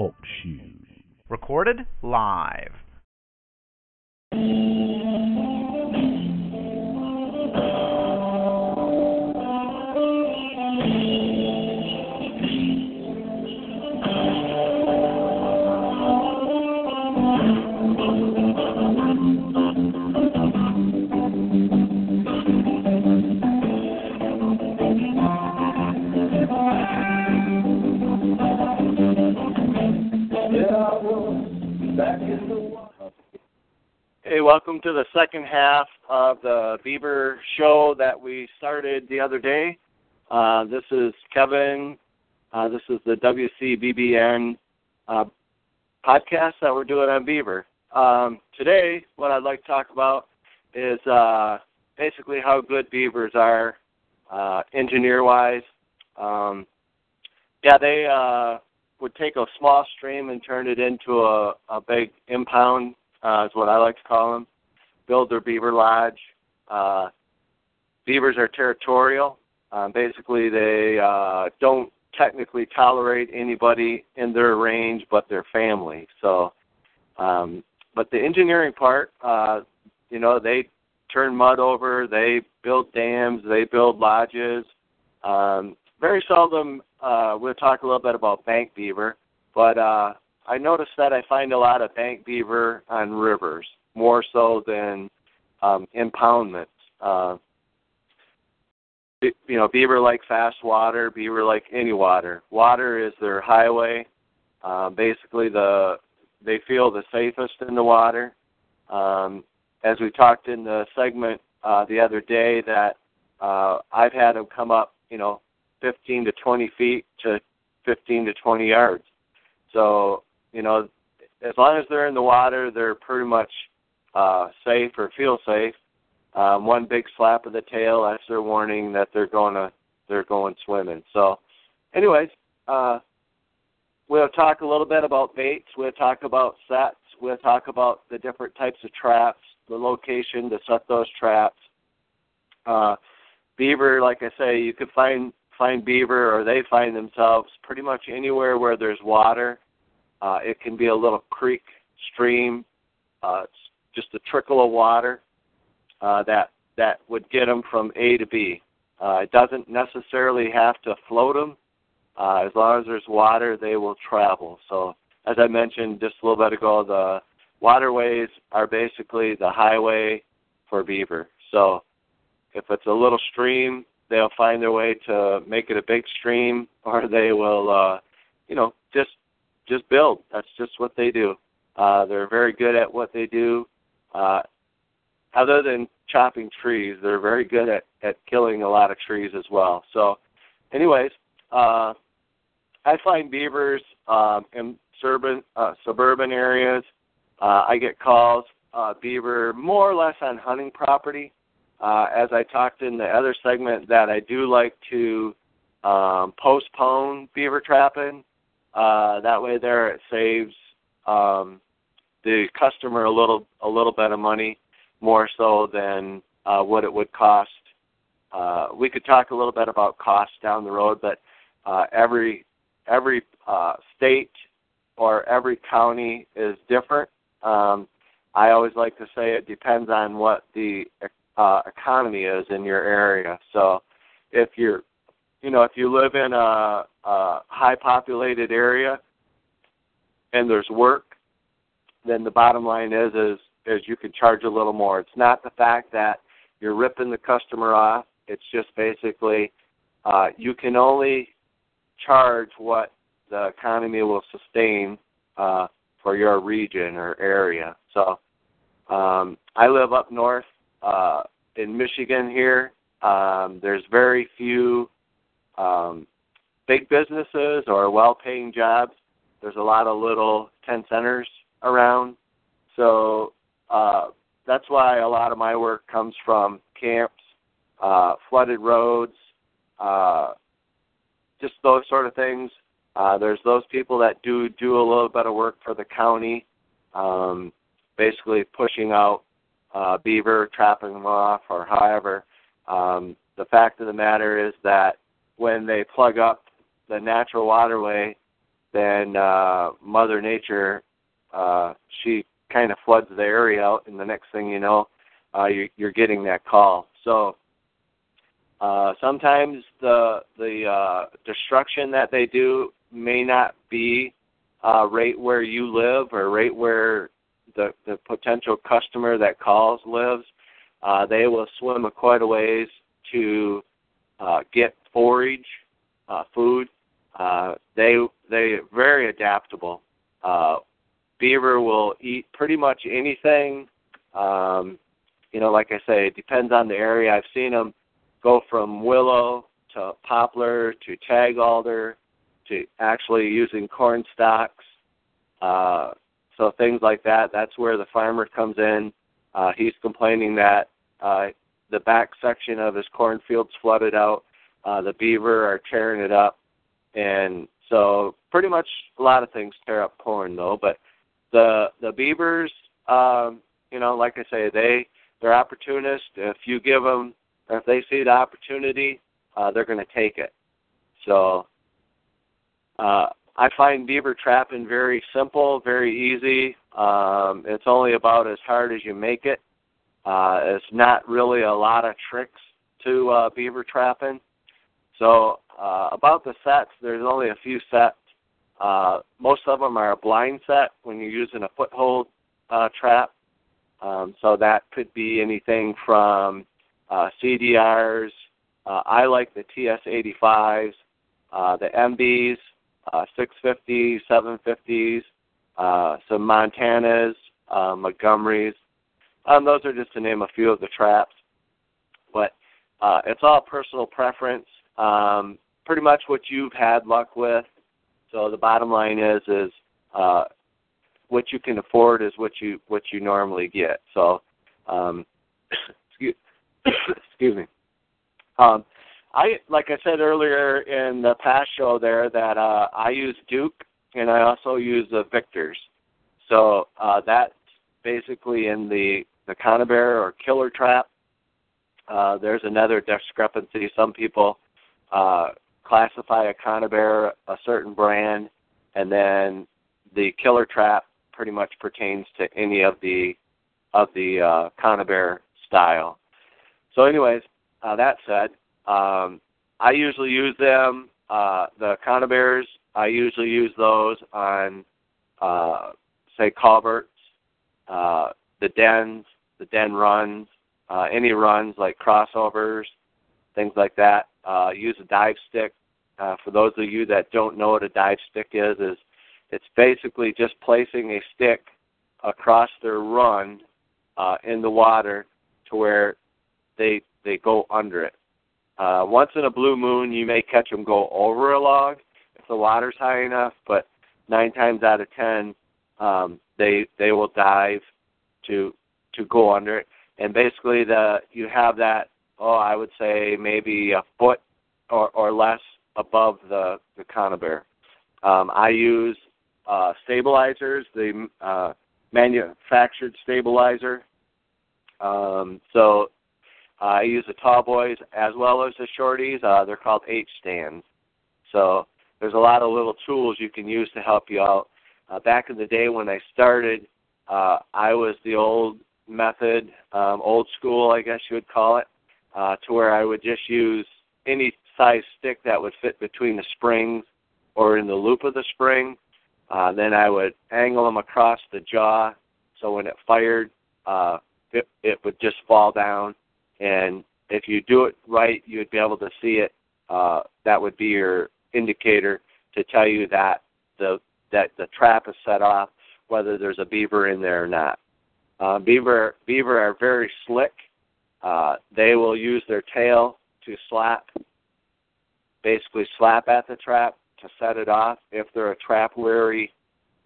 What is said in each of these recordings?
Talk shoes. Recorded live. Hey, welcome to the second half of the Beaver show that we started the other day. Uh, this is Kevin. Uh, this is the WCBBN uh, podcast that we're doing on Beaver. Um, today, what I'd like to talk about is uh, basically how good beavers are, uh, engineer-wise. Um, yeah, they uh, would take a small stream and turn it into a, a big impound uh, is what I like to call them. Build their beaver lodge. Uh, beavers are territorial. Um, basically, they uh, don't technically tolerate anybody in their range but their family. So, um, but the engineering part, uh, you know, they turn mud over, they build dams, they build lodges. Um, very seldom uh, we'll talk a little bit about bank beaver, but uh, I noticed that I find a lot of bank beaver on rivers more so than um, impoundments. Uh, you know, beaver like fast water, beaver like any water. Water is their highway. Uh, basically, the they feel the safest in the water. Um, as we talked in the segment uh, the other day, that uh, I've had them come up, you know, 15 to 20 feet to 15 to 20 yards. So you know, as long as they're in the water, they're pretty much uh, safe or feel safe. Um, one big slap of the tail, that's their warning that they're going to they're going swimming. So, anyways, uh, we'll talk a little bit about baits. We'll talk about sets. We'll talk about the different types of traps, the location to set those traps. Uh, beaver, like I say, you could find find beaver, or they find themselves pretty much anywhere where there's water uh, it can be a little creek, stream, uh, just a trickle of water uh, that that would get them from A to B. Uh, it doesn't necessarily have to float them. Uh, as long as there's water, they will travel. So, as I mentioned just a little bit ago, the waterways are basically the highway for beaver. So, if it's a little stream, they'll find their way to make it a big stream, or they will, uh, you know, just just build. That's just what they do. Uh, they're very good at what they do. Uh, other than chopping trees, they're very good at, at killing a lot of trees as well. So, anyways, uh, I find beavers um, in suburban uh, suburban areas. Uh, I get calls uh, beaver more or less on hunting property. Uh, as I talked in the other segment, that I do like to um, postpone beaver trapping uh, that way, there it saves um, the customer a little a little bit of money, more so than uh, what it would cost. Uh, we could talk a little bit about costs down the road, but uh, every every uh, state or every county is different. Um, I always like to say it depends on what the uh, economy is in your area. So, if you're you know, if you live in a, a high populated area and there's work, then the bottom line is is is you can charge a little more. It's not the fact that you're ripping the customer off. It's just basically uh, you can only charge what the economy will sustain uh, for your region or area. So um, I live up north uh, in Michigan here. Um, there's very few um, big businesses or well-paying jobs, there's a lot of little ten centers around. So uh, that's why a lot of my work comes from camps, uh, flooded roads, uh, just those sort of things. Uh, there's those people that do do a little bit of work for the county, um, basically pushing out uh, beaver, trapping them off, or however. Um, the fact of the matter is that when they plug up the natural waterway, then uh, Mother Nature uh, she kind of floods the area out, and the next thing you know, uh, you, you're getting that call. So uh, sometimes the the uh, destruction that they do may not be uh, right where you live or right where the the potential customer that calls lives. Uh, they will swim a quite a ways to uh, get forage, uh, food. Uh, they they very adaptable. Uh, beaver will eat pretty much anything. Um, you know, like I say, it depends on the area. I've seen them go from willow to poplar to tag alder to actually using corn stalks. Uh, so things like that. That's where the farmer comes in. Uh, he's complaining that uh, the back section of his cornfield's flooded out. Uh, the beaver are tearing it up, and so pretty much a lot of things tear up corn though. But the the beavers, um, you know, like I say, they they're opportunists. If you give them if they see the opportunity, uh, they're going to take it. So uh, I find beaver trapping very simple, very easy. Um, it's only about as hard as you make it. Uh, it's not really a lot of tricks to uh, beaver trapping. So uh, about the sets, there's only a few sets. Uh, most of them are a blind set when you're using a foothold uh, trap. Um, so that could be anything from uh, CDRs. Uh, I like the TS85s, uh, the MBs, uh, 650s, 750s, uh, some Montanas, uh, Montgomerys. Um, those are just to name a few of the traps. But uh, it's all personal preference. Um, pretty much what you've had luck with. So the bottom line is is uh, what you can afford is what you what you normally get. So um, excuse, excuse me. Um, I like I said earlier in the past show there that uh, I use Duke and I also use the Victors. So uh, that's basically in the the conibear or killer trap. Uh, there's another discrepancy. Some people uh, classify a conibear a certain brand, and then the killer trap pretty much pertains to any of the of the uh, conibear style. So, anyways, uh, that said, um, I usually use them. Uh, the conibears, I usually use those on, uh, say, culverts, uh, the dens, the den runs, uh, any runs like crossovers, things like that. Uh, use a dive stick. Uh, for those of you that don't know what a dive stick is, is it's basically just placing a stick across their run uh, in the water to where they they go under it. Uh, once in a blue moon, you may catch them go over a log if the water's high enough, but nine times out of ten, um, they they will dive to to go under it. And basically, the you have that. Oh, I would say maybe a foot or or less above the the conibear. Um, I use uh, stabilizers, the uh, manufactured stabilizer. Um, so I use the tall boys as well as the shorties. Uh, they're called H stands. So there's a lot of little tools you can use to help you out. Uh, back in the day when I started, uh, I was the old method, um, old school, I guess you would call it, uh, to where I would just use any size stick that would fit between the springs or in the loop of the spring. Uh, then I would angle them across the jaw so when it fired, uh, it, it would just fall down and if you do it right, you would be able to see it. Uh, that would be your indicator to tell you that the that the trap is set off, whether there's a beaver in there or not. Uh, beaver beaver are very slick. Uh, they will use their tail to slap basically slap at the trap to set it off if they're a trap wary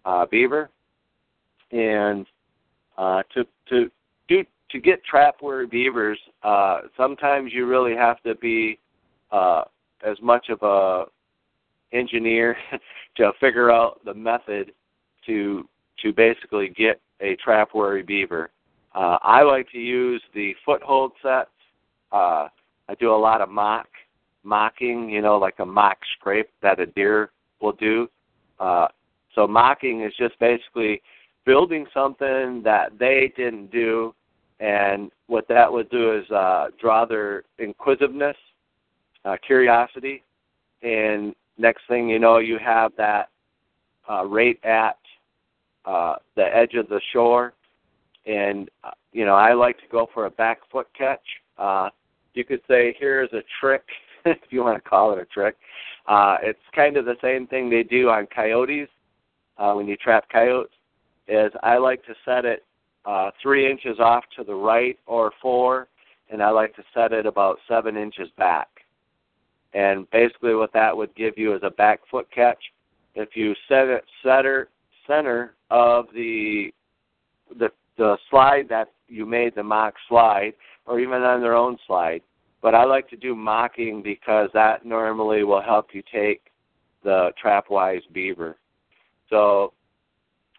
uh, beaver. And uh, to to do to get trap wary beavers, uh, sometimes you really have to be uh, as much of a engineer to figure out the method to to basically get a trap weary beaver. Uh, I like to use the foothold sets. Uh, I do a lot of mock mocking, you know, like a mock scrape that a deer will do. Uh, so mocking is just basically building something that they didn't do, and what that would do is uh, draw their inquisitiveness, uh, curiosity, and next thing you know, you have that uh, right at uh, the edge of the shore, and uh, you know I like to go for a back foot catch. Uh, you could say here's a trick, if you want to call it a trick. Uh, it's kind of the same thing they do on coyotes uh, when you trap coyotes. Is I like to set it uh, three inches off to the right or four, and I like to set it about seven inches back. And basically, what that would give you is a back foot catch. If you set it center center of the the the slide that you made the mock slide, or even on their own slide. But I like to do mocking because that normally will help you take the trapwise beaver. So,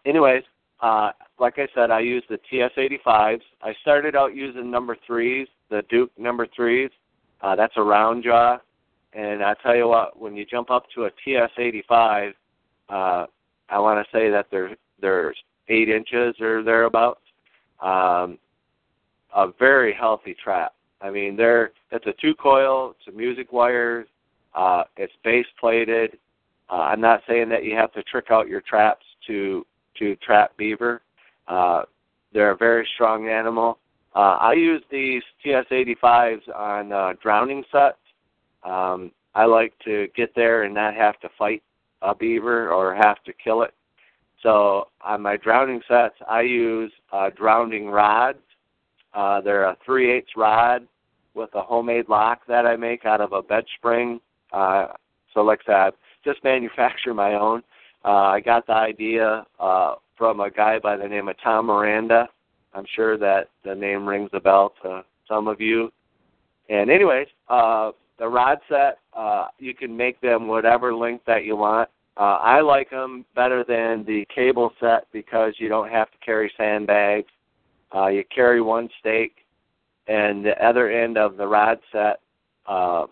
anyways, uh, like I said, I use the TS85s. I started out using number threes, the Duke number threes. Uh, that's a round jaw. And I tell you what, when you jump up to a TS85, uh, I want to say that they're they're eight inches or thereabouts. Um, a very healthy trap. I mean, they're it's a two coil, it's a music wire, uh, it's base plated. Uh, I'm not saying that you have to trick out your traps to to trap beaver. Uh, they're a very strong animal. Uh, I use these TS85s on uh, drowning sets. Um, I like to get there and not have to fight a beaver or have to kill it. So on my drowning sets, I use uh, drowning rods. Uh, they're a 3 8 rod with a homemade lock that I make out of a bed spring. Uh, so like I said, just manufacture my own. Uh, I got the idea uh, from a guy by the name of Tom Miranda. I'm sure that the name rings a bell to some of you. And anyways, uh, the rod set, uh, you can make them whatever length that you want. Uh, I like them better than the cable set because you don't have to carry sandbags. Uh, you carry one stake, and the other end of the rod set uh,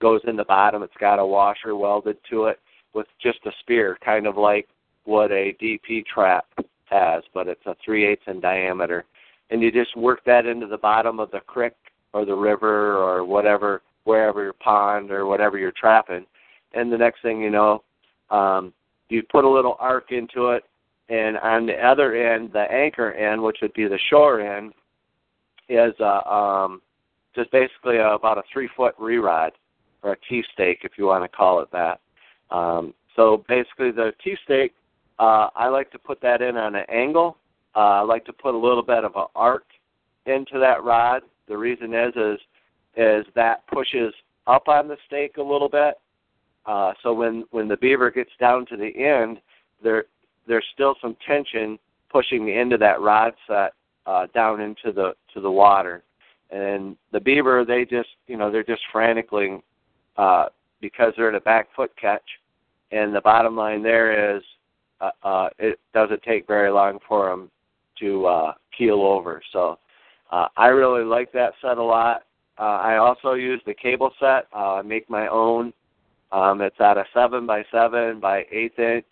goes in the bottom. It's got a washer welded to it with just a spear, kind of like what a DP trap has, but it's a 3 eighths in diameter. And you just work that into the bottom of the creek or the river or whatever, wherever your pond or whatever you're trapping. And the next thing you know, um, you put a little arc into it, and on the other end, the anchor end, which would be the shore end, is uh, um, just basically a, about a three foot re-rod or a T stake, if you want to call it that. Um, so basically, the T stake, uh, I like to put that in on an angle. Uh, I like to put a little bit of an arc into that rod. The reason is is is that pushes up on the stake a little bit, uh, so when when the beaver gets down to the end, there there's still some tension pushing the end of that rod set uh, down into the to the water, and the beaver they just you know they're just frantically uh, because they're in a back foot catch, and the bottom line there is uh, uh, it doesn't take very long for them to uh, keel over. So uh, I really like that set a lot. Uh, I also use the cable set. Uh, I make my own um, it's at a seven by seven by eighth inch.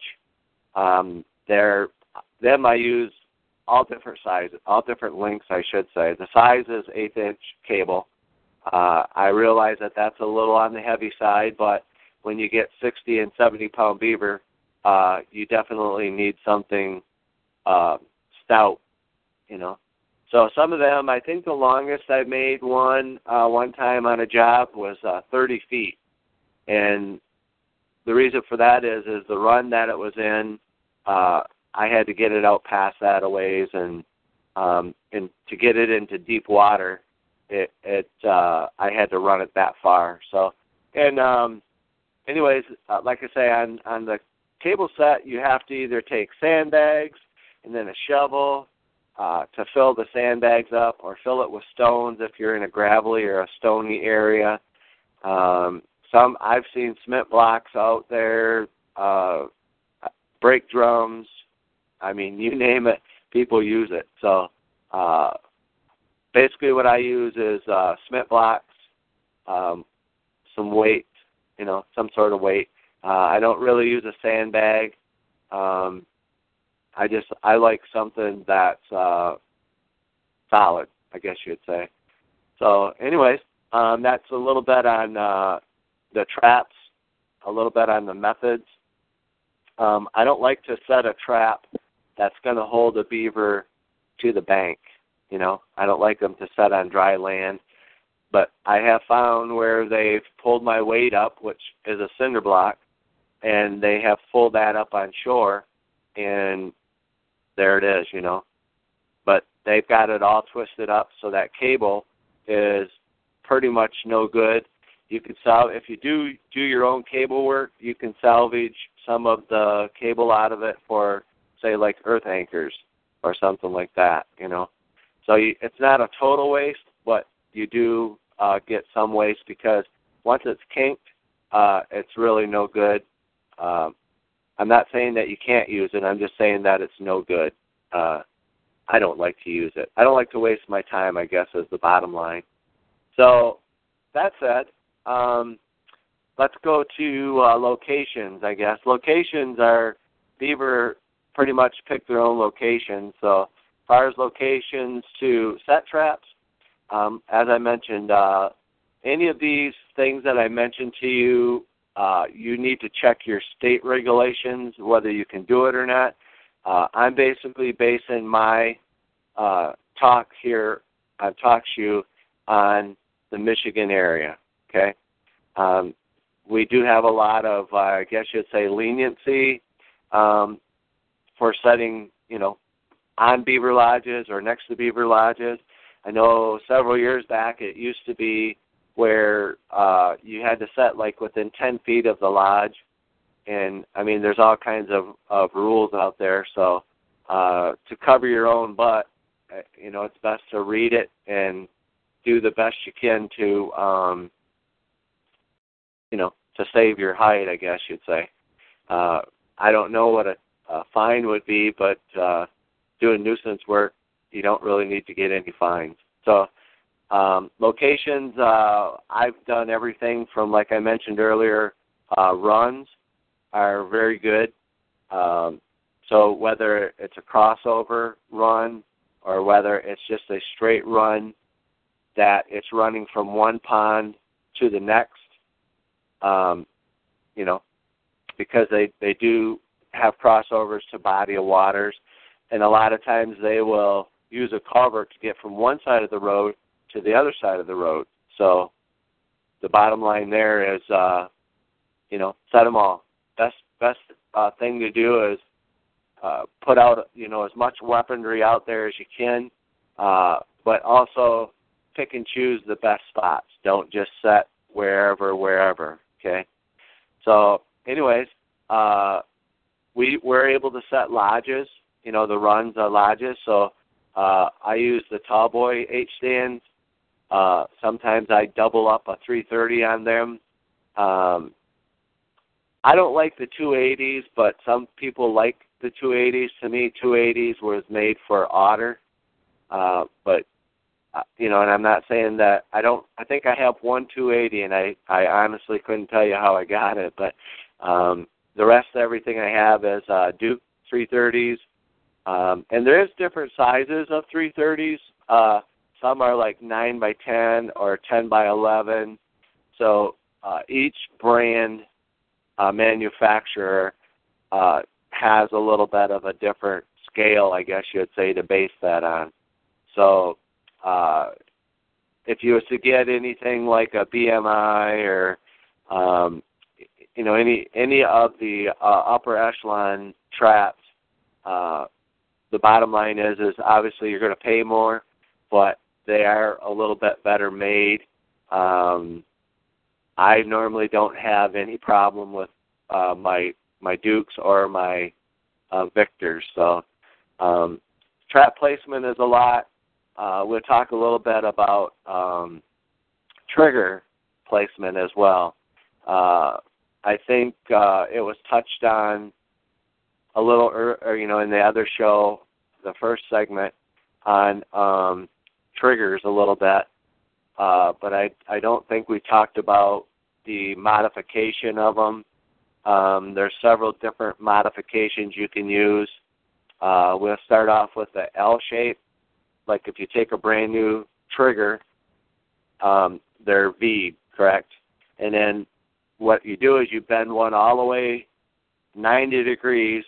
Um, they're them I use all different sizes, all different lengths, I should say. The size is eighth inch cable. Uh, I realize that that's a little on the heavy side, but when you get 60 and 70 pound beaver, uh, you definitely need something uh, stout, you know. So some of them, I think the longest I made one uh, one time on a job was uh, 30 feet. And the reason for that is is the run that it was in uh I had to get it out past that a ways and um and to get it into deep water it it uh I had to run it that far. So and um anyways, uh, like I say, on on the cable set, you have to either take sandbags and then a shovel uh, to fill the sandbags up, or fill it with stones if you're in a gravelly or a stony area. Um, some I've seen cement blocks out there, uh, brake drums. I mean, you name it, people use it. So uh, basically, what I use is uh, cement blocks, um, some weight, you know, some sort of weight. Uh, I don't really use a sandbag. Um, I just I like something that's uh, solid, I guess you'd say. So, anyways, um, that's a little bit on uh, the traps, a little bit on the methods. Um, I don't like to set a trap that's going to hold a beaver to the bank. You know, I don't like them to set on dry land. But I have found where they've pulled my weight up, which is a cinder block, and they have pulled that up on shore, and there it is, you know. But they've got it all twisted up so that cable is pretty much no good. You can sell if you do do your own cable work, you can salvage some of the cable out of it for say like earth anchors or something like that, you know. So you, it's not a total waste, but you do uh, get some waste because once it's kinked, uh, it's really no good. Um, I'm not saying that you can't use it. I'm just saying that it's no good. Uh, I don't like to use it. I don't like to waste my time. I guess is the bottom line. So that said, um, let's go to uh, locations. I guess locations are beaver pretty much pick their own locations. So as far as locations to set traps, um, as I mentioned, uh, any of these things that I mentioned to you uh, you need to check your state regulations whether you can do it or not. Uh, I'm basically basing my uh, talk here on TalkShoe on the Michigan area. Okay, um, we do have a lot of, uh, I guess you'd say, leniency um, for setting, you know, on beaver lodges or next to beaver lodges. I know several years back it used to be where uh, you had to set like within 10 feet of the lodge. And I mean, there's all kinds of, of rules out there. So uh, to cover your own butt, uh, you know, it's best to read it and do the best you can to, um, you know, to save your hide, I guess you'd say. Uh, I don't know what a, a fine would be, but uh, doing nuisance work, you don't really need to get any fines. So um, locations, uh, I've done everything from, like I mentioned earlier, uh, runs are very good. Um, so whether it's a crossover run or whether it's just a straight run that it's running from one pond to the next, um, you know, because they they do have crossovers to body of waters, and a lot of times they will use a culvert to get from one side of the road to the other side of the road. So the bottom line there is, uh, you know, set them all. Best best uh, thing to do is uh, put out you know as much weaponry out there as you can, uh, but also pick and choose the best spots. Don't just set wherever wherever. Okay. So, anyways, uh, we were able to set lodges. You know, the runs are lodges. So uh, I use the Tallboy H stands uh, sometimes I double up a 330 on them. Um, I don't like the 280s, but some people like the 280s. To me, 280s was made for otter. Uh, but uh, you know, and I'm not saying that I don't. I think I have one 280, and I I honestly couldn't tell you how I got it, but um, the rest of everything I have is uh, Duke 330s, um, and there is different sizes of 330s. Uh, some are like 9 by 10 or 10 by 11. So uh, each brand uh, manufacturer uh, has a little bit of a different scale, I guess you'd say, to base that on. So uh, if you was to get anything like a BMI or um, you know any any of the uh, upper echelon traps, uh, the bottom line is is obviously you're going to pay more, but they are a little bit better made. Um, I normally don't have any problem with uh, my my Dukes or my uh, Victors. So um, trap placement is a lot. Uh, we'll talk a little bit about um, trigger placement as well. Uh, I think uh, it was touched on a little, er, or, you know, in the other show, the first segment on um, triggers a little bit, uh, but I I don't think we talked about the modification of them. Um, there's several different modifications you can use. Uh, we'll start off with the L shape. Like if you take a brand new trigger, um, they're V, correct? And then what you do is you bend one all the way 90 degrees,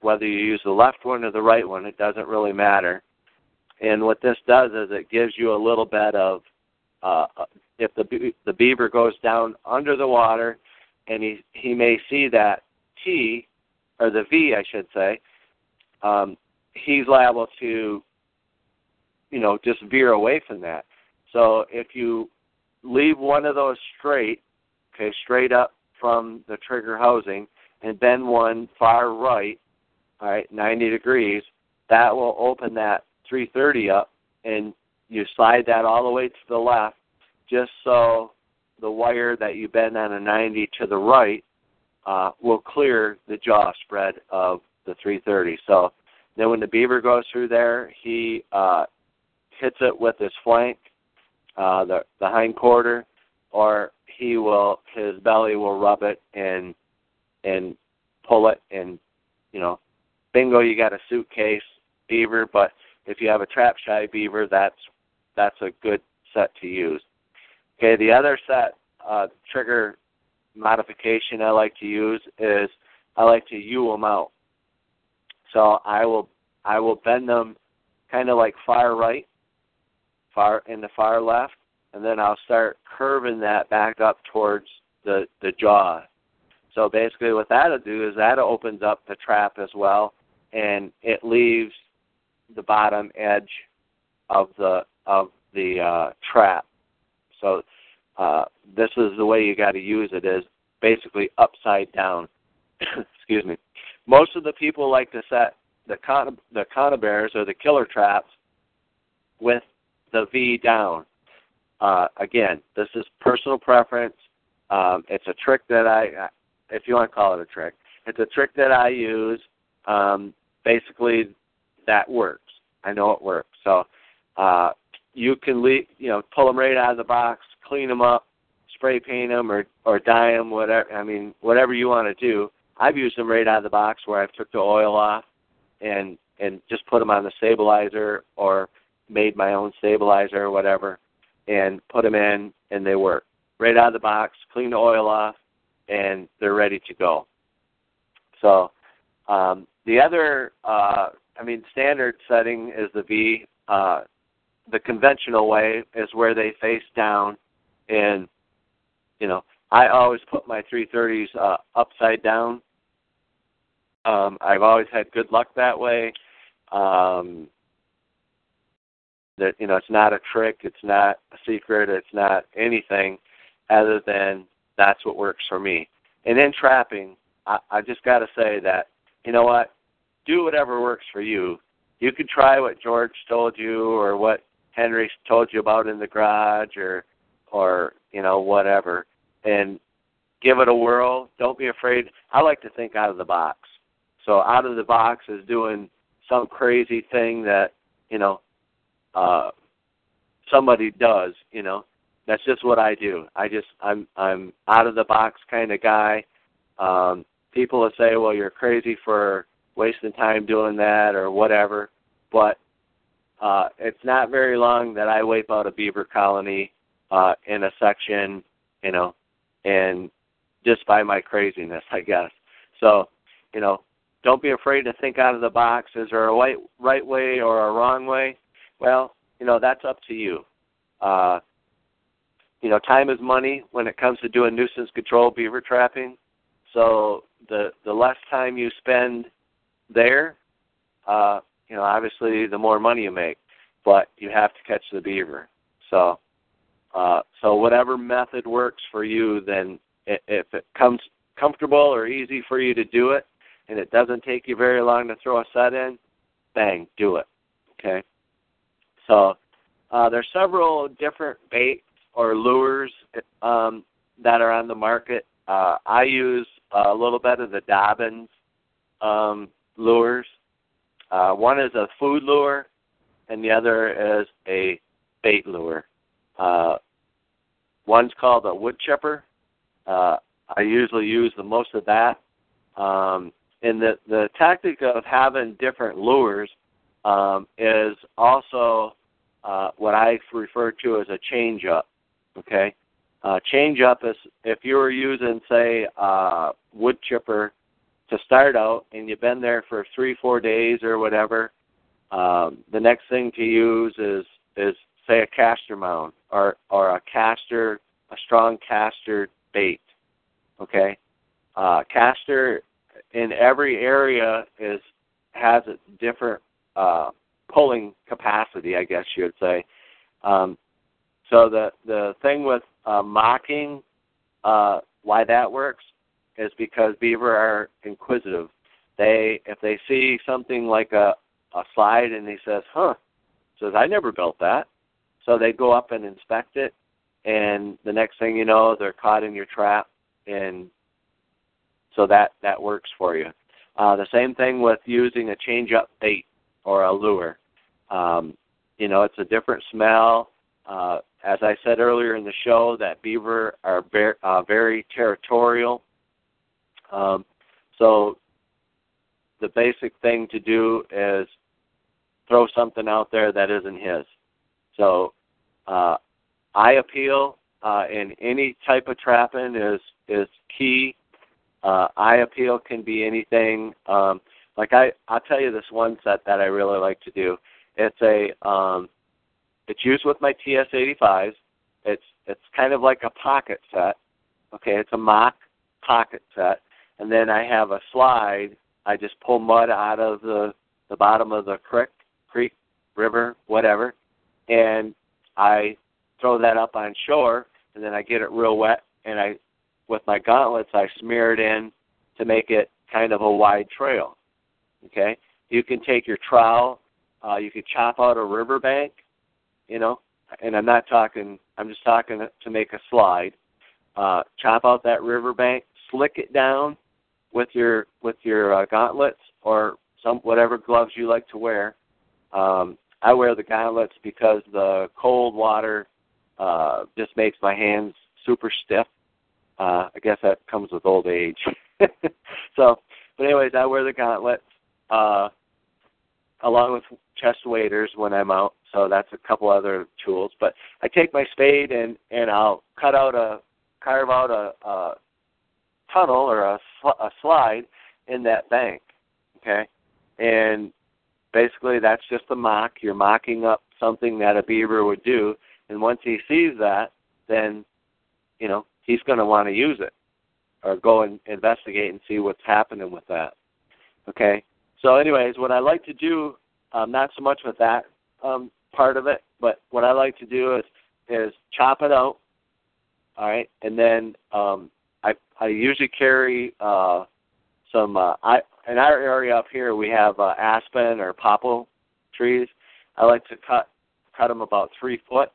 whether you use the left one or the right one, it doesn't really matter. And what this does is it gives you a little bit of uh, if the the beaver goes down under the water, and he he may see that T or the V, I should say, um, he's liable to, you know, just veer away from that. So if you leave one of those straight, okay, straight up from the trigger housing, and bend one far right, all right, 90 degrees, that will open that 330 up, and you slide that all the way to the left, just so the wire that you bend on a 90 to the right uh, will clear the jaw spread of the 330. So then when the beaver goes through there, he uh, hits it with his flank, uh, the the hind quarter, or he will his belly will rub it and and pull it and you know bingo you got a suitcase beaver but if you have a trap shy beaver that's that's a good set to use okay the other set uh, trigger modification i like to use is i like to u them out so i will i will bend them kind of like far right far in the far left and then I'll start curving that back up towards the the jaw. So basically, what that'll do is that opens up the trap as well, and it leaves the bottom edge of the of the uh, trap. So uh, this is the way you got to use it is basically upside down. Excuse me. Most of the people like to set the con- the conibears or the killer traps with the V down. Uh, again, this is personal preference. Um, it's a trick that I, if you want to call it a trick, it's a trick that I use. Um, basically, that works. I know it works. So uh, you can leave, you know, pull them right out of the box, clean them up, spray paint them, or or dye them, whatever. I mean, whatever you want to do. I've used them right out of the box where I've took the oil off and and just put them on the stabilizer or made my own stabilizer or whatever and put them in, and they work right out of the box. Clean the oil off, and they're ready to go. So um, the other, uh, I mean, standard setting is the V. Uh, the conventional way is where they face down, and you know, I always put my 330s uh, upside down. Um, I've always had good luck that way. Um, that you know it's not a trick, it's not a secret, it's not anything other than that's what works for me. And in trapping, I, I just got to say that you know what, do whatever works for you. You could try what George told you or what Henry told you about in the garage or or you know whatever, and give it a whirl. Don't be afraid. I like to think out of the box. So out of the box is doing some crazy thing that you know uh, somebody does. You know, that's just what I do. I just I'm I'm out of the box kind of guy. Um, people will say, "Well, you're crazy for wasting time doing that or whatever," but uh, it's not very long that I wipe out a beaver colony uh, in a section, you know, and just by my craziness, I guess. So, you know, don't be afraid to think out of the box. Is there a right right way or a wrong way? Well, you know, that's up to you. Uh, you know, time is money when it comes to doing nuisance control beaver trapping. So the the less time you spend there, uh, you know, obviously the more money you make. But you have to catch the beaver. So Uh, so whatever method works for you, then if it comes comfortable or easy for you to do it, and it doesn't take you very long to throw a set in, bang, do it. Okay. So uh, there's several different baits or lures um, that are on the market. Uh, I use a little bit of the Dobyns um, lures. Uh, one is a food lure, and the other is a bait lure. Uh, one's called a wood chipper. Uh, I usually use the most of that. Um, and the the tactic of having different lures um, is also uh, what I refer to as a change up. Okay, uh, change up is if you were using say uh, wood chipper to start out and you've been there for three four days or whatever. Um, the next thing to use is is say a castor mound or or a castor a strong castor bait. Okay, uh, castor in every area is has a different uh, pulling capacity, I guess you would say. Um, so the the thing with uh, mocking, uh, why that works, is because beaver are inquisitive. They if they see something like a a slide and he says, "Huh," says I never built that, so they go up and inspect it, and the next thing you know, they're caught in your trap, and so that that works for you. Uh, the same thing with using a change up bait or a lure. Um, you know, it's a different smell. Uh, as I said earlier in the show, that beaver are very, uh, very territorial. Um, so the basic thing to do is throw something out there that isn't his. So uh, eye appeal uh, in any type of trapping is is key. Uh, eye appeal can be anything. Um, like I, I'll tell you this one set that I really like to do. It's a, um, it's used with my TS85s. It's it's kind of like a pocket set. Okay, it's a mock pocket set, and then I have a slide. I just pull mud out of the the bottom of the creek, creek, river, whatever, and I throw that up on shore, and then I get it real wet, and I, with my gauntlets, I smear it in to make it kind of a wide trail. Okay, you can take your trowel, uh, you could chop out a riverbank, you know, and I'm not talking. I'm just talking to make a slide. Uh, chop out that riverbank, slick it down with your with your uh, gauntlets or some whatever gloves you like to wear. Um, I wear the gauntlets because the cold water uh, just makes my hands super stiff. Uh, I guess that comes with old age. so, but anyways, I wear the gauntlets uh, along with chest waders when I'm out. So that's a couple other tools. But I take my spade and and I'll cut out a carve out a, a tunnel or a, sl- a slide in that bank. Okay, and basically that's just a mock. You're mocking up something that a beaver would do, and once he sees that, then you know he's going to want to use it or go and investigate and see what's happening with that. Okay. So, anyways, what I like to do, um, not so much with that um, part of it, but what I like to do is is chop it out. All right, and then um, I I usually carry uh, some. Uh, I in our area up here we have uh, aspen or popple trees. I like to cut cut them about three foot,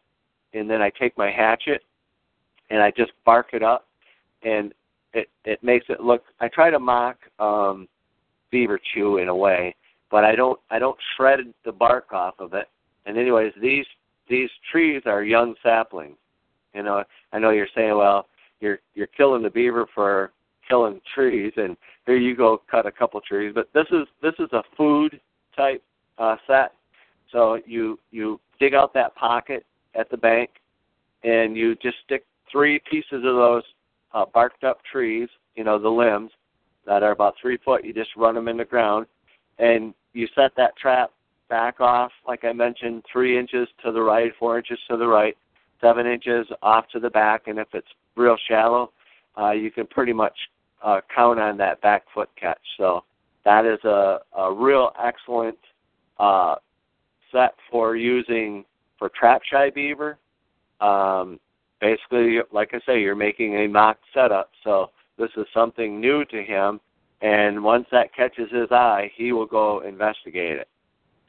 and then I take my hatchet and I just bark it up, and it it makes it look. I try to mock um, beaver chew in a way, but I don't I don't shred the bark off of it. And anyways, these these trees are young saplings. You know, I know you're saying, well, you're you're killing the beaver for killing trees, and here you go cut a couple trees. But this is this is a food type uh, set. So you you dig out that pocket at the bank, and you just stick three pieces of those uh, barked up trees, you know, the limbs that are about three foot. You just run them in the ground, and you set that trap back off, like I mentioned, three inches to the right, four inches to the right, seven inches off to the back, and if it's real shallow, uh, you can pretty much uh, count on that back foot catch. So that is a, a real excellent uh, set for using for trap shy beaver. Um, basically, like I say, you're making a mock setup. So this is something new to him, and once that catches his eye, he will go investigate it.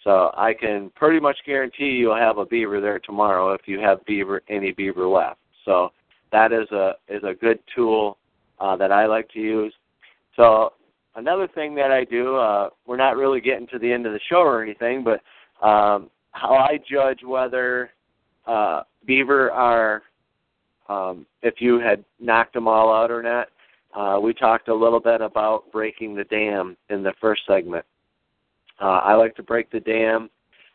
So I can pretty much guarantee you'll have a beaver there tomorrow if you have beaver any beaver left. So that is a is a good tool uh, that I like to use. So another thing that I do, uh, we're not really getting to the end of the show or anything, but um, how I judge whether uh, beaver are, um, if you had knocked them all out or not. Uh, we talked a little bit about breaking the dam in the first segment. Uh, I like to break the dam.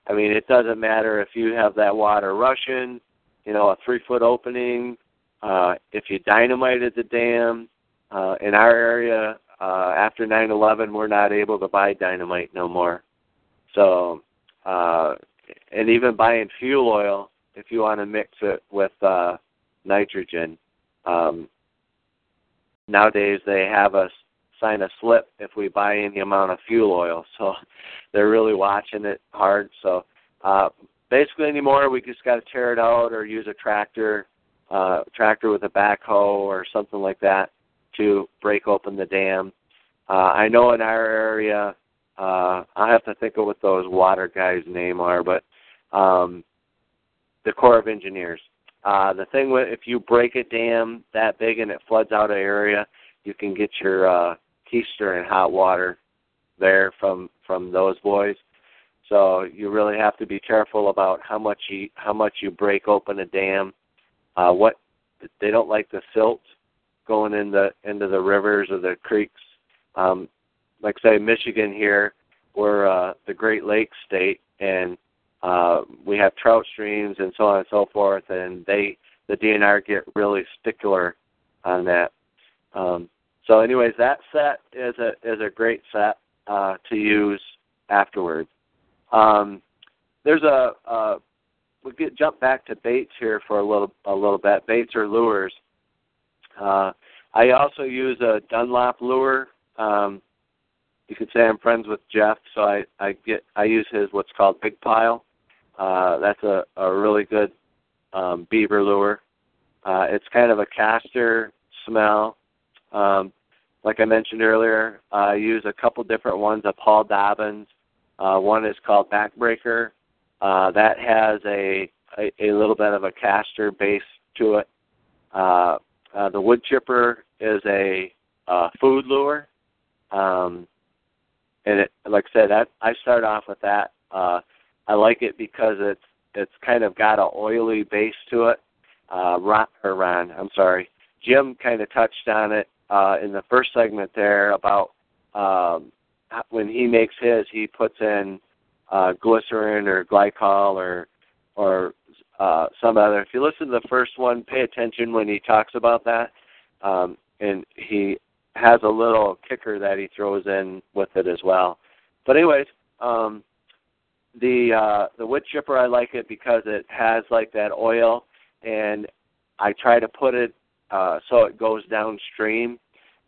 I mean, it doesn't matter if you have that water rushing, you know, a three foot opening. Uh, if you dynamited the dam, uh, in our area, uh, after 9/11, we're not able to buy dynamite no more. So, uh, and even buying fuel oil, if you want to mix it with uh, nitrogen, um, nowadays they have us sign a slip if we buy any amount of fuel oil. So they're really watching it hard. So uh, basically anymore, we just got to tear it out or use a tractor, uh, tractor with a backhoe or something like that to break open the dam. Uh, I know in our area, uh, I have to think of what those water guys' name are, but um, the Corps of Engineers. Uh, the thing with if you break a dam that big and it floods out an area, you can get your uh, keister and hot water there from from those boys. So you really have to be careful about how much you how much you break open a dam. Uh, what they don't like the silt going in the into the rivers or the creeks. Um, like say Michigan here, we're uh, the Great Lakes state, and uh, we have trout streams and so on and so forth, and they the DNR get really stickler on that. Um, so, anyways, that set is a is a great set uh, to use afterwards. Um, there's a uh, we get jump back to baits here for a little a little bit. Baits or lures. Uh, I also use a Dunlop lure. Um, you could say I'm friends with Jeff, so I I get I use his what's called Big Pile. Uh, that's a a really good um, beaver lure. Uh, it's kind of a castor smell. Um, like I mentioned earlier, I use a couple different ones of Paul Dobbins. Uh, one is called Backbreaker. Uh, that has a, a a little bit of a castor base to it. Uh, uh, the wood chipper is a uh, food lure, um, and it, like I said, that I start off with that. Uh, I like it because it's it's kind of got a oily base to it. Uh, Ron, or Ron, I'm sorry, Jim kind of touched on it uh, in the first segment there about um, when he makes his, he puts in uh, glycerin or glycol or or uh, some other. If you listen to the first one, pay attention when he talks about that, um, and he has a little kicker that he throws in with it as well. But anyways, um, the uh, the wood chipper I like it because it has like that oil, and I try to put it uh, so it goes downstream.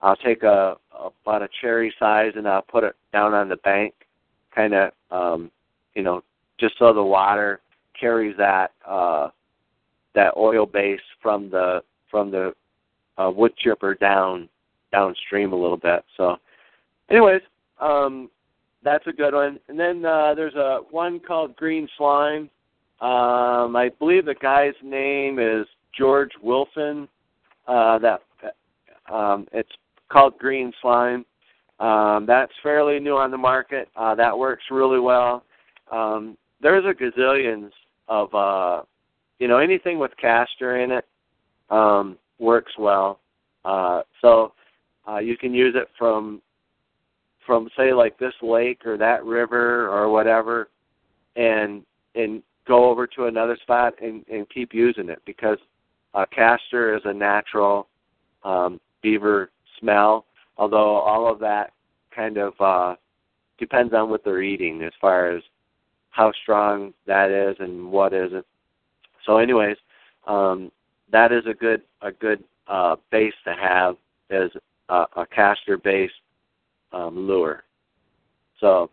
I'll take a, a about a cherry size and I'll put it down on the bank, kind of um, you know just so the water carries that uh, that oil base from the from the uh, wood chipper down downstream a little bit. So, anyways, um, that's a good one. And then uh, there's a one called Green Slime. Um, I believe the guy's name is George Wilson. Uh, that um, it's called Green Slime. Um, that's fairly new on the market. Uh, that works really well. Um, there's a gazillions of uh, you know anything with castor in it um, works well. Uh, so uh, you can use it from from say like this lake or that river or whatever, and and go over to another spot and, and keep using it because uh, castor is a natural um, beaver smell. Although all of that kind of uh, depends on what they're eating as far as how strong that is and what isn't. So, anyways, um, that is a good a good uh, base to have as a, a castor based um, lure. So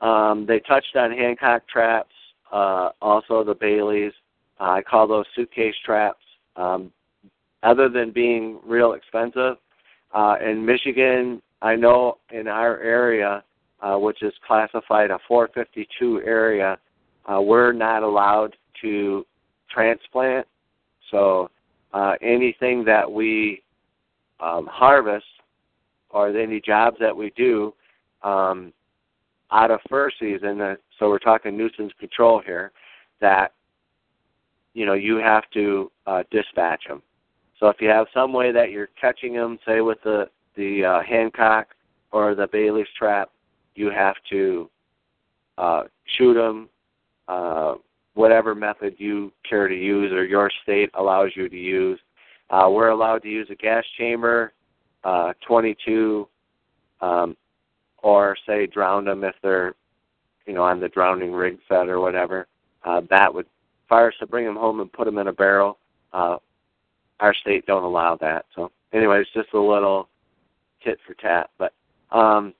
um, they touched on Hancock traps, uh, also the Baileys. Uh, I call those suitcase traps. Um, other than being real expensive, uh, in Michigan, I know in our area, uh, which is classified a 452 area, uh, we're not allowed to transplant. So uh, anything that we um, harvest or any jobs that we do um, out of fur season, uh, so we're talking nuisance control here, that you know you have to uh, dispatch them. So if you have some way that you're catching them, say with the the uh, Hancock or the Bailey's trap, you have to uh, shoot them, uh, whatever method you care to use or your state allows you to use. Uh, we're allowed to use a gas chamber, uh, 22, um, or say drown them if they're, you know, on the drowning rig set or whatever. Uh, that would fire us to bring them home and put them in a barrel. Uh, our state don't allow that. So, anyways, just a little tit for tat. But um,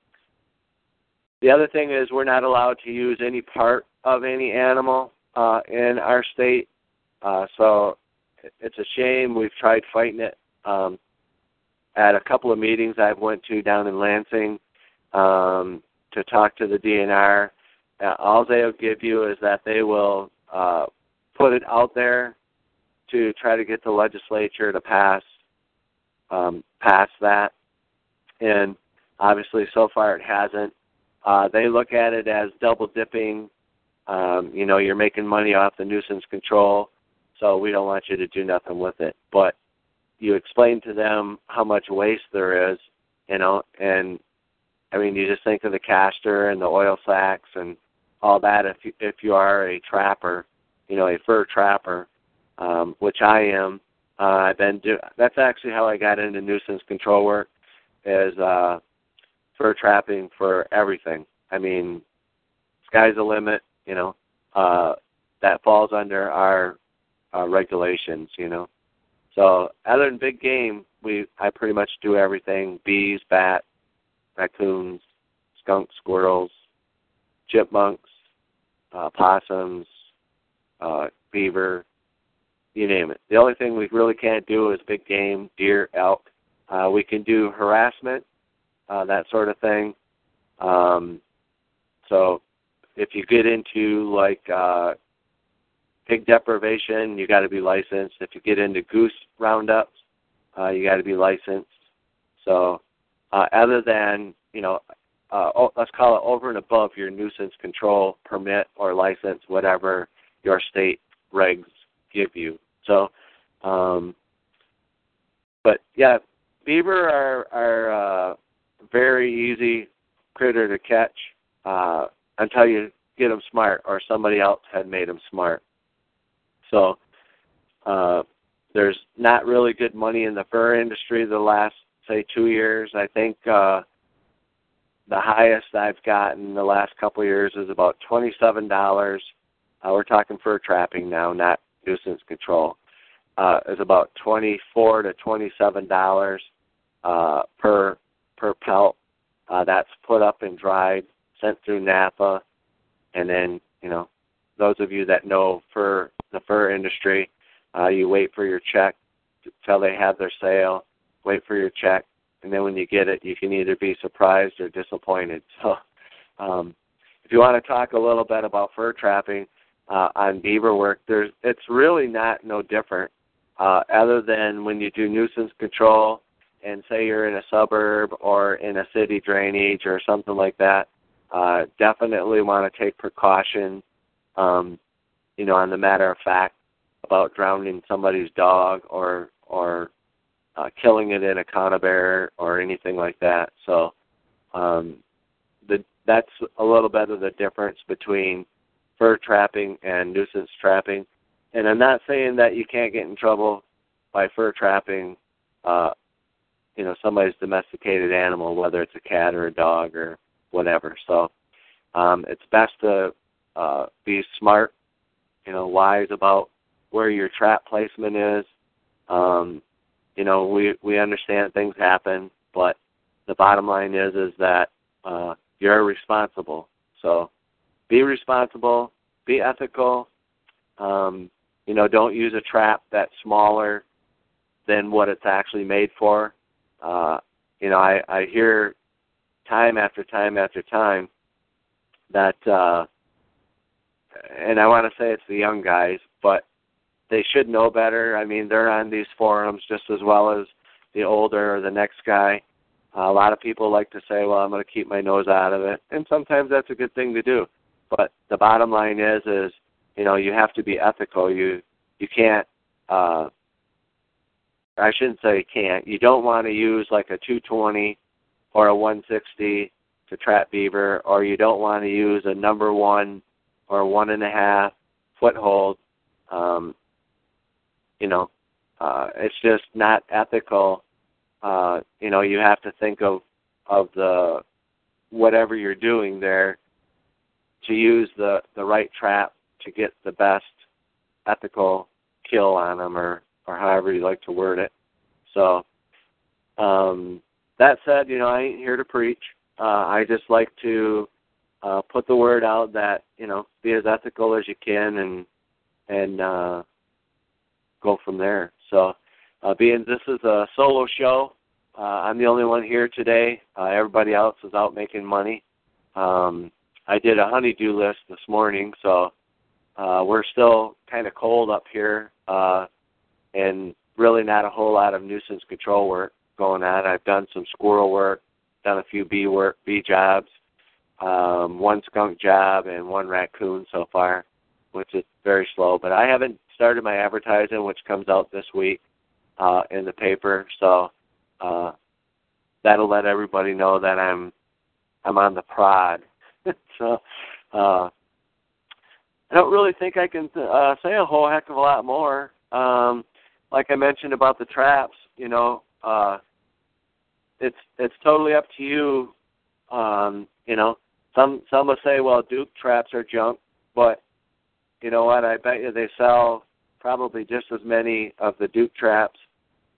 the other thing is we're not allowed to use any part of any animal uh, in our state. Uh, so it's a shame. We've tried fighting it um, at a couple of meetings I've went to down in Lansing um, to talk to the DNR. Uh, all they'll give you is that they will uh, put it out there to try to get the legislature to pass um, pass that, and obviously so far it hasn't. Uh, they look at it as double dipping. Um, you know, you're making money off the nuisance control, so we don't want you to do nothing with it. But you explain to them how much waste there is, you know, and I mean, you just think of the castor and the oil sacks and all that. If you, if you are a trapper, you know, a fur trapper, um, which I am, uh, I've been do. That's actually how I got into nuisance control work, is uh, fur trapping for everything. I mean, sky's the limit. You know, uh, that falls under our uh, regulations. You know, so other than big game, we I pretty much do everything: bees, bats, raccoons, skunks, squirrels, chipmunks, uh, possums, uh, beaver, you name it. The only thing we really can't do is big game, deer, elk. Uh, we can do harassment, uh, that sort of thing. Um, so if you get into like uh, pig depredation, you got to be licensed. If you get into goose roundups, uh, you got to be licensed. So uh, other than you know, uh, let's call it over and above your nuisance control permit or license, whatever your state regs give you. So, um, but yeah, beaver are are uh, very easy critter to catch uh, until you get them smart, or somebody else had made them smart. So, uh, there's not really good money in the fur industry the last say two years. I think uh, the highest I've gotten the last couple of years is about twenty seven dollars. Uh, we're talking fur trapping now, not nuisance control. Uh, is about twenty four to twenty seven dollars uh, per per pelt. Uh, that's put up and dried, sent through NAFA, and then you know those of you that know fur the fur industry, uh, you wait for your check till they have their sale wait for your check, and then when you get it, you can either be surprised or disappointed. So, um, if you want to talk a little bit about fur trapping uh, on beaver work, there's it's really not no different, uh, other than when you do nuisance control and say you're in a suburb or in a city drainage or something like that. Uh, definitely want to take precaution, um, you know, on the matter of fact about drowning somebody's dog or or uh, killing it in a conibear or anything like that. So um, the, that's a little bit of the difference between fur trapping and nuisance trapping. And I'm not saying that you can't get in trouble by fur trapping, uh, you know, somebody's domesticated animal, whether it's a cat or a dog or whatever. So um, it's best to uh, be smart, you know, wise about where your trap placement is. Um, you know, we we understand things happen, but the bottom line is is that uh, you're responsible. So be responsible, be ethical. Um, you know, don't use a trap that's smaller than what it's actually made for. Uh, you know, I, I hear time after time after time that, uh, and I want to say it's the young guys, but they should know better. I mean, they're on these forums just as well as the older or the next guy. Uh, a lot of people like to say, "Well, I'm going to keep my nose out of it," and sometimes that's a good thing to do. But the bottom line is, is you know, you have to be ethical. You you can't. Uh, I shouldn't say can't. You don't want to use like a 220 or a 160 to trap beaver, or you don't want to use a number one or one and a half foothold. Um, you know, uh, it's just not ethical. Uh, you know, you have to think of of the whatever you're doing there to use the the right trap to get the best ethical kill on them, or or however you like to word it. So, um, that said, you know, I ain't here to preach. Uh, I just like to uh, put the word out that you know be as ethical as you can and and uh, go from there. So, uh, being this is a solo show, uh, I'm the only one here today. Uh, everybody else is out making money. Um, I did a honeydew list this morning, so uh, we're still kind of cold up here, uh, and really not a whole lot of nuisance control work going on. I've done some squirrel work, done a few bee work, bee jobs, um, one skunk job, and one raccoon so far, which is very slow. But I haven't started my advertising, which comes out this week uh, in the paper. So uh, that'll let everybody know that I'm I'm on the prod. so uh, I don't really think I can uh, say a whole heck of a lot more. Um, like I mentioned about the traps, you know, uh, it's it's totally up to you. Um, you know, some some will say, well, Duke traps are junk, but you know what? I bet you they sell probably just as many of the Duke traps,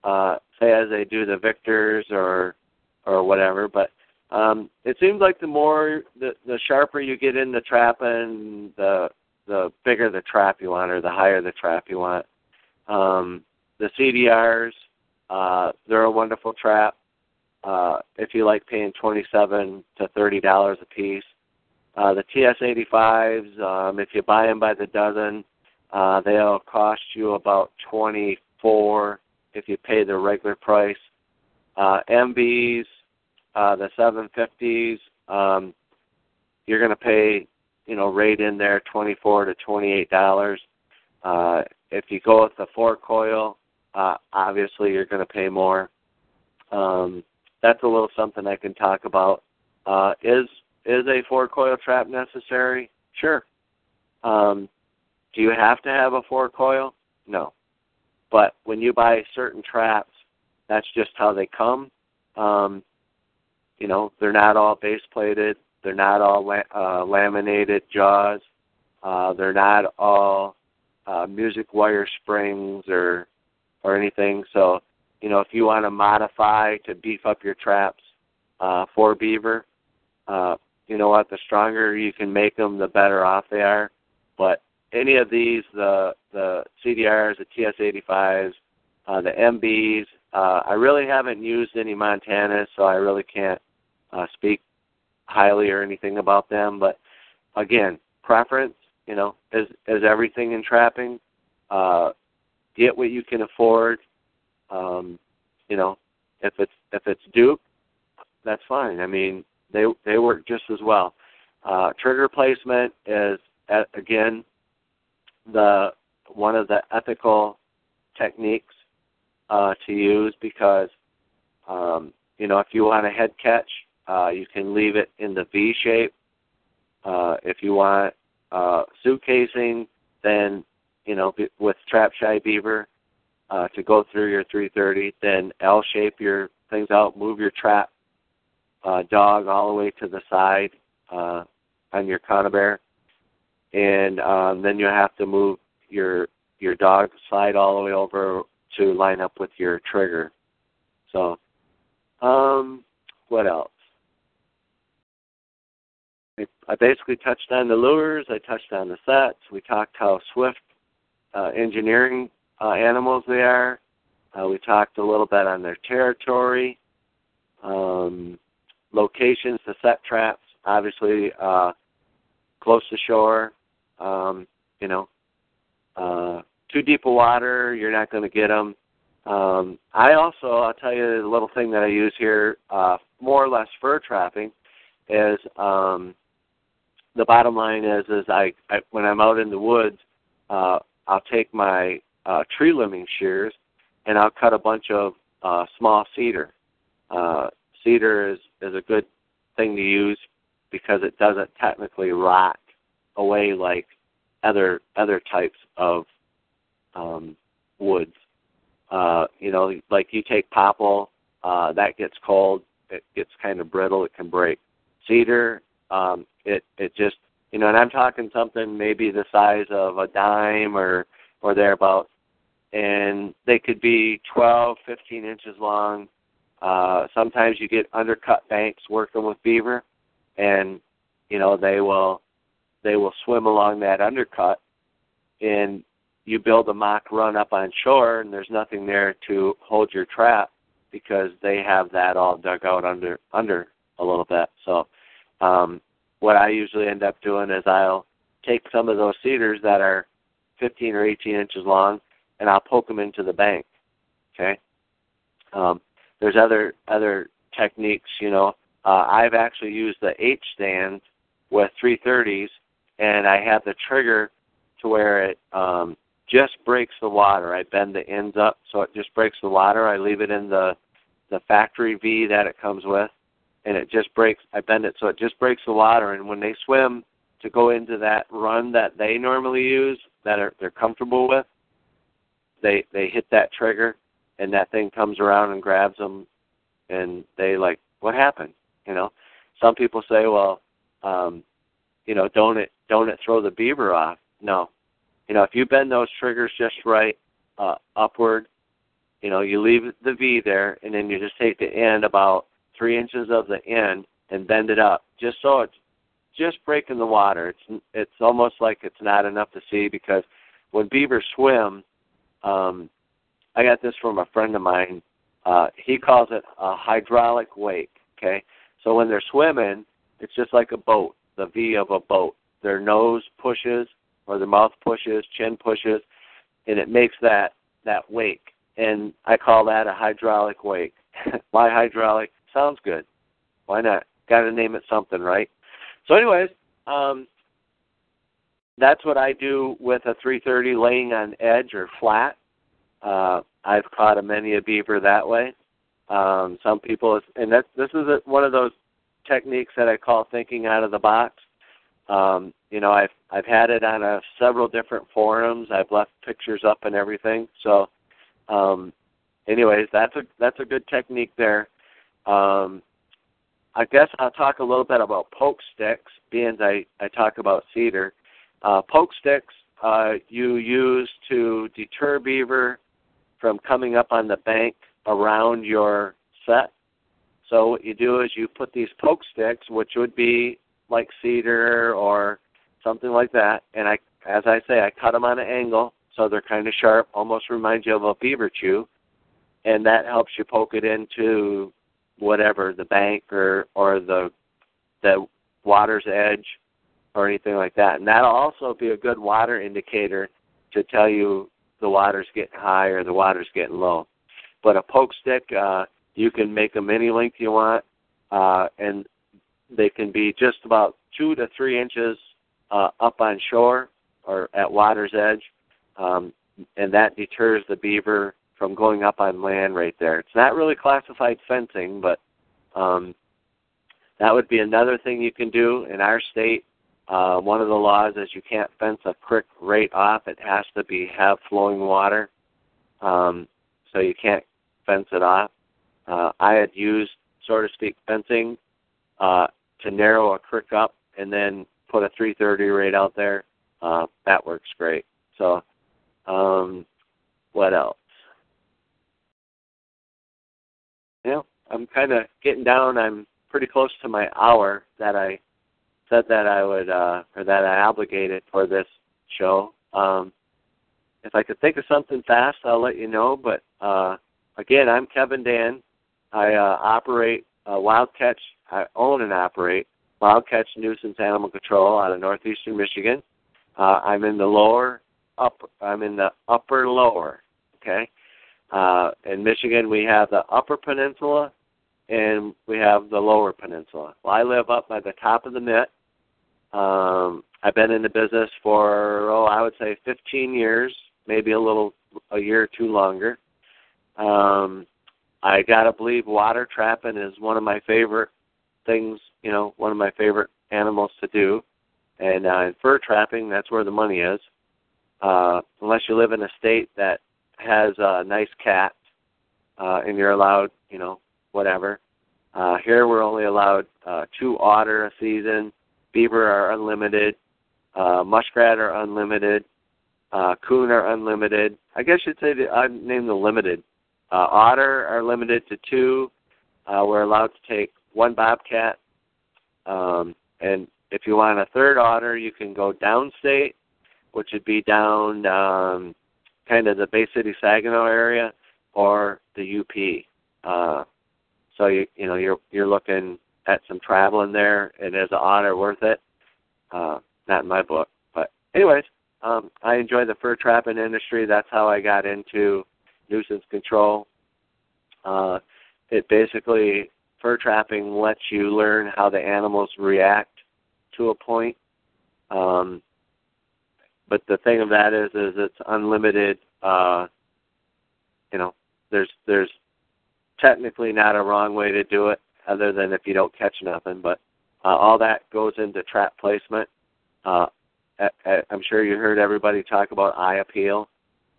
uh, say as they do the Victors or or whatever. But um, it seems like the more the the sharper you get in the trapping, the the bigger the trap you want or the higher the trap you want. Um, the CDRs, uh, they're a wonderful trap. Uh, if you like paying twenty-seven to thirty dollars a piece, uh, the TS85s, um, if you buy them by the dozen, uh, they'll cost you about twenty-four if you pay the regular price. Uh, MBs, uh, the 750s, um, you're going to pay you know, rate in there twenty four to twenty eight dollars. Uh, if you go with the four coil, uh, obviously you're going to pay more. Um, that's a little something I can talk about. Uh, is is a four coil trap necessary? Sure. Um, do you have to have a four coil? No. But when you buy certain traps, that's just how they come. Um, you know, they're not all base plated. They're not all la- uh, laminated jaws. Uh, they're not all uh, music wire springs or or anything. So, you know, if you want to modify to beef up your traps uh, for beaver, uh, you know what? The stronger you can make them, the better off they are. But any of these, the the CDRs, the TS85s, uh, the MBs, uh, I really haven't used any Montanas, so I really can't uh, speak highly or anything about them, but again, preference, you know, is is everything in trapping. Uh, get what you can afford. Um, you know, if it's if it's Duke, that's fine. I mean, they they work just as well. Uh, trigger placement is at, again the one of the ethical techniques uh, to use because um, you know if you want a head catch, uh, you can leave it in the V shape. Uh, if you want uh, suit casing, then you know with trap shy beaver uh, to go through your 330, then L shape your things out, move your trap uh, dog all the way to the side uh, on your conibear, and um, then you have to move your your dog slide all the way over to line up with your trigger. So, um, what else? I basically touched on the lures. I touched on the sets. We talked how swift uh, engineering uh, animals they are, Uh, we talked a little bit on their territory, um, locations to set traps. Obviously, uh, close to shore. Um, you know, uh, too deep of water, you're not going to get them. Um, I also, I'll tell you a little thing that I use here, uh, more or less fur trapping, is um, the bottom line is is I, I when I'm out in the woods, uh, I'll take my uh, tree limbing shears and I'll cut a bunch of uh, small cedar. Uh, cedar is is a good thing to use because it doesn't technically rot away like other other types of um, woods. Uh, you know, like you take popple, uh, that gets cold, it gets kind of brittle, it can break. Cedar, um, it it just you know, and I'm talking something maybe the size of a dime or or thereabouts, and they could be 12, 15 inches long. Uh, sometimes you get undercut banks working with beaver, and you know they will they will swim along that undercut, and you build a mock run up on shore, and there's nothing there to hold your trap because they have that all dug out under under a little bit. So, um, what I usually end up doing is I'll take some of those cedars that are 15 or 18 inches long, and I'll poke them into the bank. Okay. Um, there's other other techniques. You know, uh, I've actually used the H stand with 330s, and I have the trigger to where it um, just breaks the water. I bend the ends up so it just breaks the water. I leave it in the the factory V that it comes with, and it just breaks. I bend it so it just breaks the water. And when they swim to go into that run that they normally use, that are they're comfortable with, they they hit that trigger, and that thing comes around and grabs them, and they like, what happened? You know, some people say, well, um, you know, don't it don't it throw the beaver off? No, you know, if you bend those triggers just right, uh, upward, you know, you leave the V there, and then you just take the end about three inches of the end and bend it up, just so it's just breaking the water. It's it's almost like it's not enough to see because when beavers swim, um, I got this from a friend of mine. Uh, he calls it a hydraulic wake. Okay, so when they're swimming, it's just like a boat, the V of a boat. Their nose pushes or their mouth pushes, chin pushes, and it makes that that wake. And I call that a hydraulic wake. Why hydraulic? Sounds good. Why not? Got to name it something, right? So, anyways, um, that's what I do with a 330 laying on edge or flat. Uh, I've caught a many a beaver that way. Um, some people, and that this is a, one of those techniques that I call thinking out of the box. Um, you know, I've I've had it on a, several different forums. I've left pictures up and everything. So, um, anyways, that's a that's a good technique there. Um, I guess I'll talk a little bit about poke sticks, being I I talk about cedar. Uh, poke sticks uh, you use to deter beaver from coming up on the bank around your set. So what you do is you put these poke sticks, which would be like cedar or something like that, and I, as I say, I cut them on an angle so they're kind of sharp, almost reminds you of a beaver chew, and that helps you poke it into whatever the bank or or the the water's edge or anything like that. And that'll also be a good water indicator to tell you the water's getting high or the water's getting low. But a poke stick, uh, you can make them any length you want, uh, and they can be just about two to three inches uh, up on shore or at water's edge, um, and that deters the beaver from going up on land right there. It's not really classified fencing, but um, that would be another thing you can do in our state. Uh, one of the laws is you can't fence a creek right off. It has to be have flowing water, um, so you can't fence it off. Uh, I had used, so to speak, fencing uh, to narrow a creek up and then put a 330 right out there. Uh, that works great. So, um, what else? Yeah, I'm kind of getting down. I'm pretty close to my hour that I said that I would, uh, or that I obligated for this show. Um, if I could think of something fast, I'll let you know. But uh, again, I'm Kevin Dan. I uh, operate uh, Wild Catch. I own and operate Wild Catch Nuisance Animal Control out of northeastern Michigan. Uh, I'm in the lower upper. I'm in the upper lower. Okay. Uh, in Michigan, we have the Upper Peninsula and we have the Lower Peninsula. Well, I live up by the top of the mitt. Um, I've been in the business for oh, I would say 15 years, maybe a little a year or two longer. Um, I gotta believe water trapping is one of my favorite things. You know, one of my favorite animals to do. And uh, in fur trapping, that's where the money is. Uh, unless you live in a state that has a nice cat, uh, and you're allowed, you know, whatever. Uh, here we're only allowed uh, two otter a season. Beaver are unlimited. Uh, muskrat are unlimited. Uh, coon are unlimited. I guess you'd say the, I'd name the limited. Uh, otter are limited to two. Uh, we're allowed to take one bobcat. Um, and if you want a third otter, you can go downstate, which would be down um, kind of the Bay City Saginaw area or the UP. Uh, so you you know you're you're looking at some travel in there, and is an otter worth it? Uh, not in my book, but anyways, um, I enjoy the fur trapping industry. That's how I got into nuisance control. Uh, it basically fur trapping lets you learn how the animals react to a point. Um, but the thing of that is, is it's unlimited. Uh, you know, there's there's technically not a wrong way to do it, other than if you don't catch nothing. But uh, all that goes into trap placement. Uh, I, I, i'm sure you heard everybody talk about eye appeal.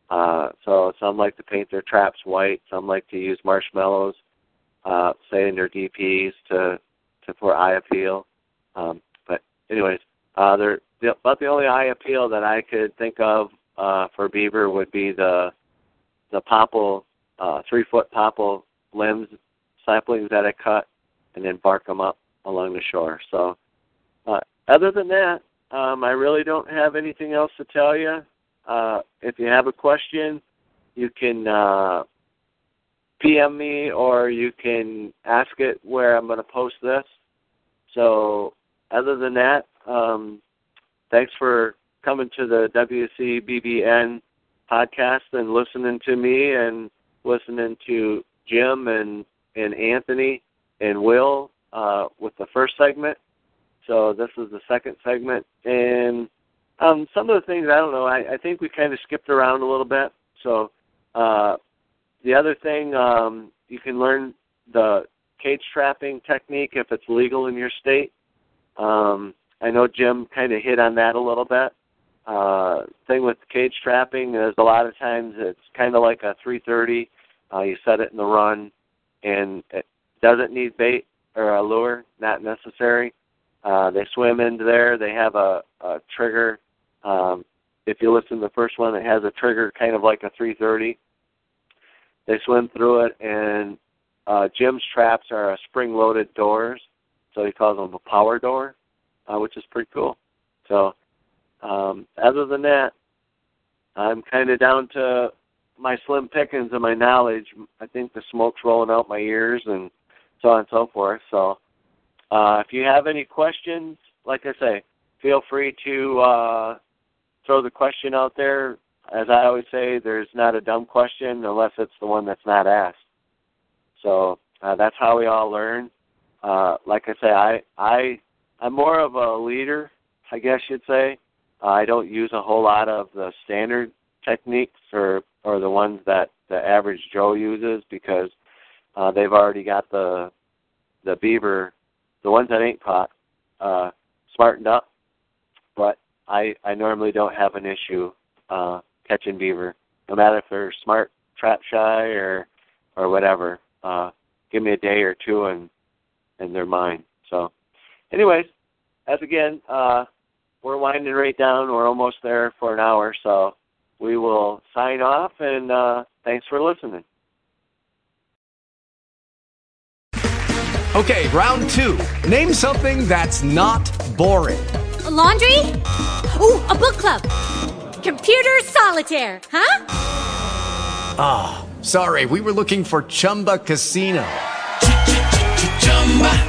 Uh, so some like to paint their traps white. Some like to use marshmallows, uh, say in their DPs to to for eye appeal. Um, but anyways, uh, they're about the only eye appeal that I could think of uh, for beaver would be the the popple, uh, three foot popple limbs, saplings that I cut, and then bark them up along the shore. So, uh, other than that, um, I really don't have anything else to tell you. Uh, if you have a question, you can uh, PM me or you can ask it where I'm going to post this. So, other than that, um, thanks for coming to the WCBBN podcast and listening to me and listening to Jim and and Anthony and Will uh, with the first segment. So this is the second segment, and um, some of the things I don't know. I, I think we kind of skipped around a little bit. So uh, the other thing um, you can learn the cage trapping technique if it's legal in your state. Um, I know Jim kind of hit on that a little bit. Uh, thing with cage trapping is a lot of times it's kind of like a 330 uh, you set it in the run, and it doesn't need bait or a lure, not necessary. Uh, they swim into there. They have a, a trigger. Um, if you listen to the first one, it has a trigger kind of like a 330. They swim through it, and uh, Jim's traps are spring-loaded doors, so he calls them a power door, uh, which is pretty cool. So, um, other than that, I'm kind of down to my slim pickings of my knowledge. I think the smoke's rolling out my ears and so on and so forth. So uh, if you have any questions, like I say, feel free to uh, throw the question out there. As I always say, there's not a dumb question unless it's the one that's not asked. So uh, that's how we all learn. Uh, like I say, I I I'm more of a leader, I guess you'd say. Uh, I don't use a whole lot of the standard techniques or or the ones that the average Joe uses because uh, they've already got the the beaver, the ones that ain't caught, uh, smartened up. But I I normally don't have an issue uh, catching beaver, no matter if they're smart, trap shy, or or whatever. Uh, give me a day or two and and they're mine. So, anyways, as again, uh, we're winding right down. We're almost there for an hour, so we will sign off, and uh, thanks for listening. Okay, round two. Name something that's not boring. A laundry? Ooh, a book club. Computer solitaire, huh? Ah. Sorry, we were looking for Chumba Casino.